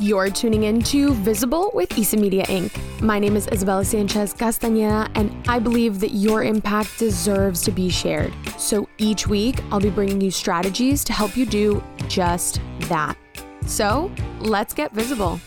You're tuning in to Visible with Isa Media Inc. My name is Isabella Sanchez Castañeda, and I believe that your impact deserves to be shared. So each week, I'll be bringing you strategies to help you do just that. So let's get visible.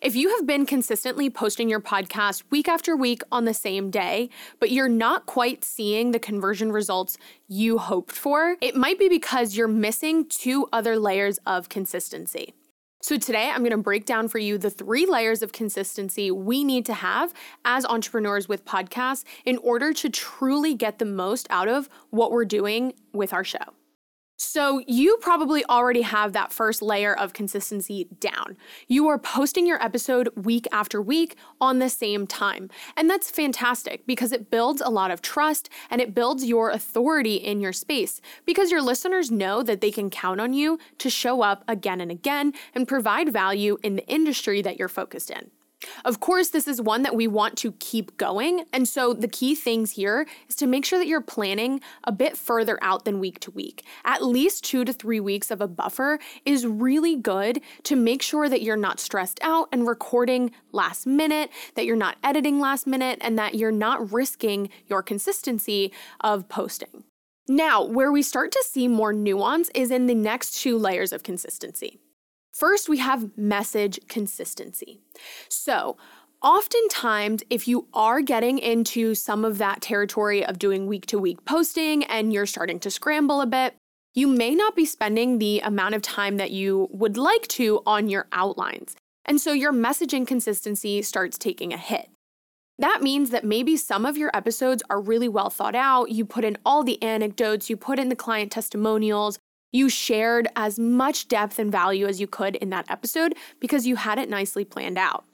If you have been consistently posting your podcast week after week on the same day, but you're not quite seeing the conversion results you hoped for, it might be because you're missing two other layers of consistency. So, today I'm going to break down for you the three layers of consistency we need to have as entrepreneurs with podcasts in order to truly get the most out of what we're doing with our show. So, you probably already have that first layer of consistency down. You are posting your episode week after week on the same time. And that's fantastic because it builds a lot of trust and it builds your authority in your space because your listeners know that they can count on you to show up again and again and provide value in the industry that you're focused in. Of course, this is one that we want to keep going. And so the key things here is to make sure that you're planning a bit further out than week to week. At least two to three weeks of a buffer is really good to make sure that you're not stressed out and recording last minute, that you're not editing last minute, and that you're not risking your consistency of posting. Now, where we start to see more nuance is in the next two layers of consistency. First, we have message consistency. So, oftentimes, if you are getting into some of that territory of doing week to week posting and you're starting to scramble a bit, you may not be spending the amount of time that you would like to on your outlines. And so your messaging consistency starts taking a hit. That means that maybe some of your episodes are really well thought out. You put in all the anecdotes, you put in the client testimonials, you shared as much depth and value as you could in that episode because you had it nicely planned out.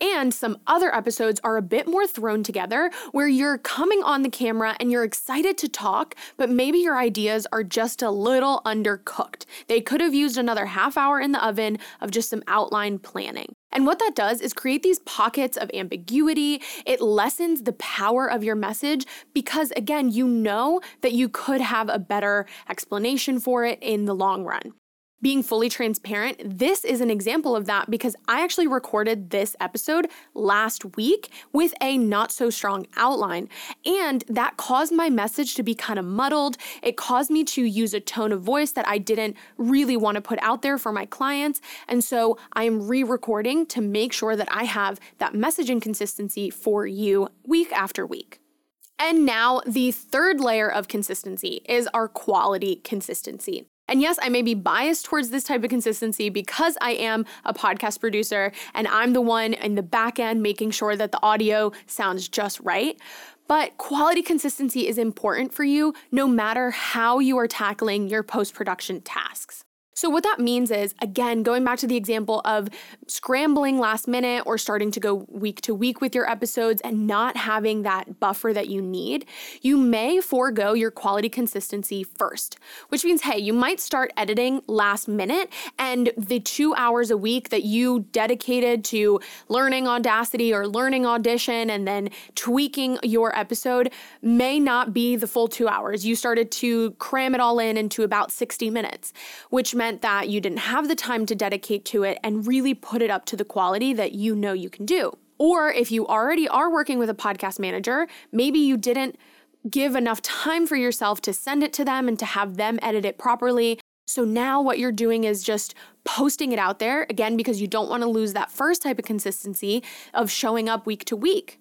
And some other episodes are a bit more thrown together where you're coming on the camera and you're excited to talk, but maybe your ideas are just a little undercooked. They could have used another half hour in the oven of just some outline planning. And what that does is create these pockets of ambiguity. It lessens the power of your message because, again, you know that you could have a better explanation for it in the long run being fully transparent, this is an example of that because I actually recorded this episode last week with a not so strong outline. And that caused my message to be kind of muddled. It caused me to use a tone of voice that I didn't really want to put out there for my clients. And so I am re recording to make sure that I have that messaging consistency for you week after week. And now, the third layer of consistency is our quality consistency. And yes, I may be biased towards this type of consistency because I am a podcast producer and I'm the one in the back end making sure that the audio sounds just right. But quality consistency is important for you no matter how you are tackling your post production tasks. So, what that means is, again, going back to the example of scrambling last minute or starting to go week to week with your episodes and not having that buffer that you need, you may forego your quality consistency first, which means, hey, you might start editing last minute and the two hours a week that you dedicated to learning Audacity or learning Audition and then tweaking your episode may not be the full two hours. You started to cram it all in into about 60 minutes, which meant meant that you didn't have the time to dedicate to it and really put it up to the quality that you know you can do. Or if you already are working with a podcast manager, maybe you didn't give enough time for yourself to send it to them and to have them edit it properly. So now what you're doing is just posting it out there again because you don't want to lose that first type of consistency of showing up week to week.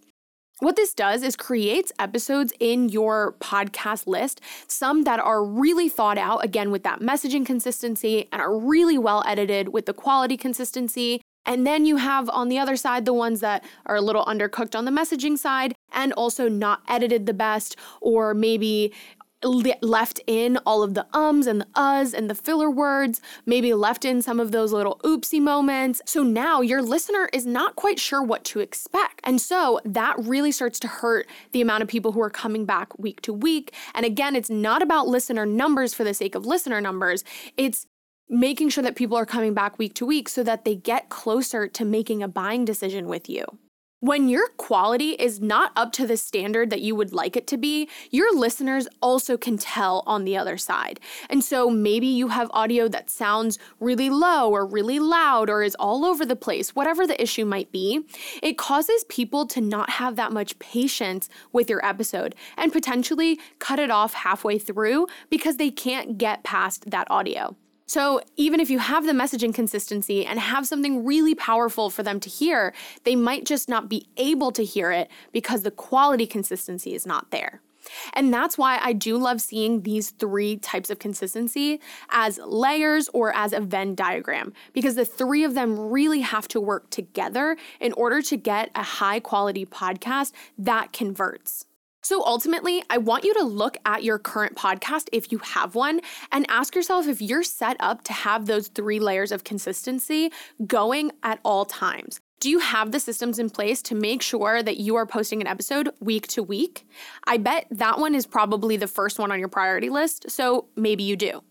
What this does is creates episodes in your podcast list, some that are really thought out, again, with that messaging consistency and are really well edited with the quality consistency. And then you have on the other side the ones that are a little undercooked on the messaging side and also not edited the best, or maybe left in all of the ums and the uhs and the filler words, maybe left in some of those little oopsie moments. So now your listener is not quite sure what to expect. And so that really starts to hurt the amount of people who are coming back week to week. And again, it's not about listener numbers for the sake of listener numbers, it's making sure that people are coming back week to week so that they get closer to making a buying decision with you. When your quality is not up to the standard that you would like it to be, your listeners also can tell on the other side. And so maybe you have audio that sounds really low or really loud or is all over the place, whatever the issue might be. It causes people to not have that much patience with your episode and potentially cut it off halfway through because they can't get past that audio. So, even if you have the messaging consistency and have something really powerful for them to hear, they might just not be able to hear it because the quality consistency is not there. And that's why I do love seeing these three types of consistency as layers or as a Venn diagram, because the three of them really have to work together in order to get a high quality podcast that converts. So ultimately, I want you to look at your current podcast if you have one and ask yourself if you're set up to have those three layers of consistency going at all times. Do you have the systems in place to make sure that you are posting an episode week to week? I bet that one is probably the first one on your priority list, so maybe you do.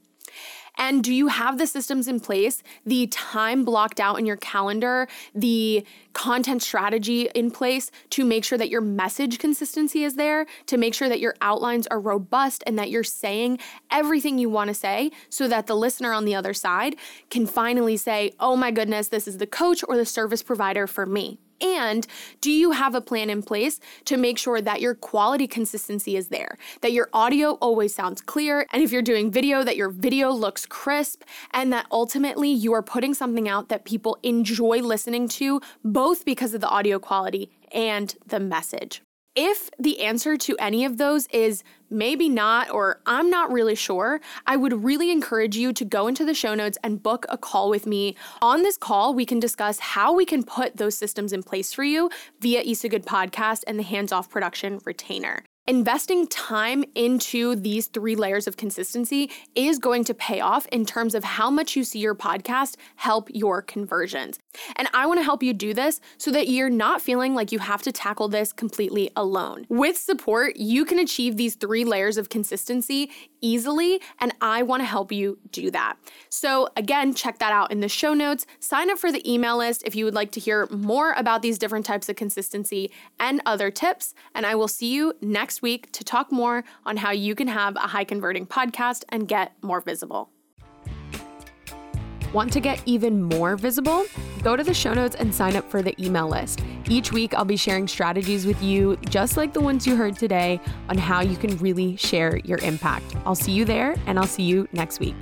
And do you have the systems in place, the time blocked out in your calendar, the content strategy in place to make sure that your message consistency is there, to make sure that your outlines are robust and that you're saying everything you want to say so that the listener on the other side can finally say, oh my goodness, this is the coach or the service provider for me? And do you have a plan in place to make sure that your quality consistency is there, that your audio always sounds clear, and if you're doing video, that your video looks crisp, and that ultimately you are putting something out that people enjoy listening to, both because of the audio quality and the message? If the answer to any of those is maybe not, or I'm not really sure, I would really encourage you to go into the show notes and book a call with me. On this call, we can discuss how we can put those systems in place for you via Isa Good Podcast and the Hands Off Production Retainer. Investing time into these three layers of consistency is going to pay off in terms of how much you see your podcast help your conversions. And I want to help you do this so that you're not feeling like you have to tackle this completely alone. With support, you can achieve these three layers of consistency easily, and I want to help you do that. So, again, check that out in the show notes. Sign up for the email list if you would like to hear more about these different types of consistency and other tips. And I will see you next week to talk more on how you can have a high converting podcast and get more visible. Want to get even more visible? Go to the show notes and sign up for the email list. Each week, I'll be sharing strategies with you, just like the ones you heard today, on how you can really share your impact. I'll see you there, and I'll see you next week.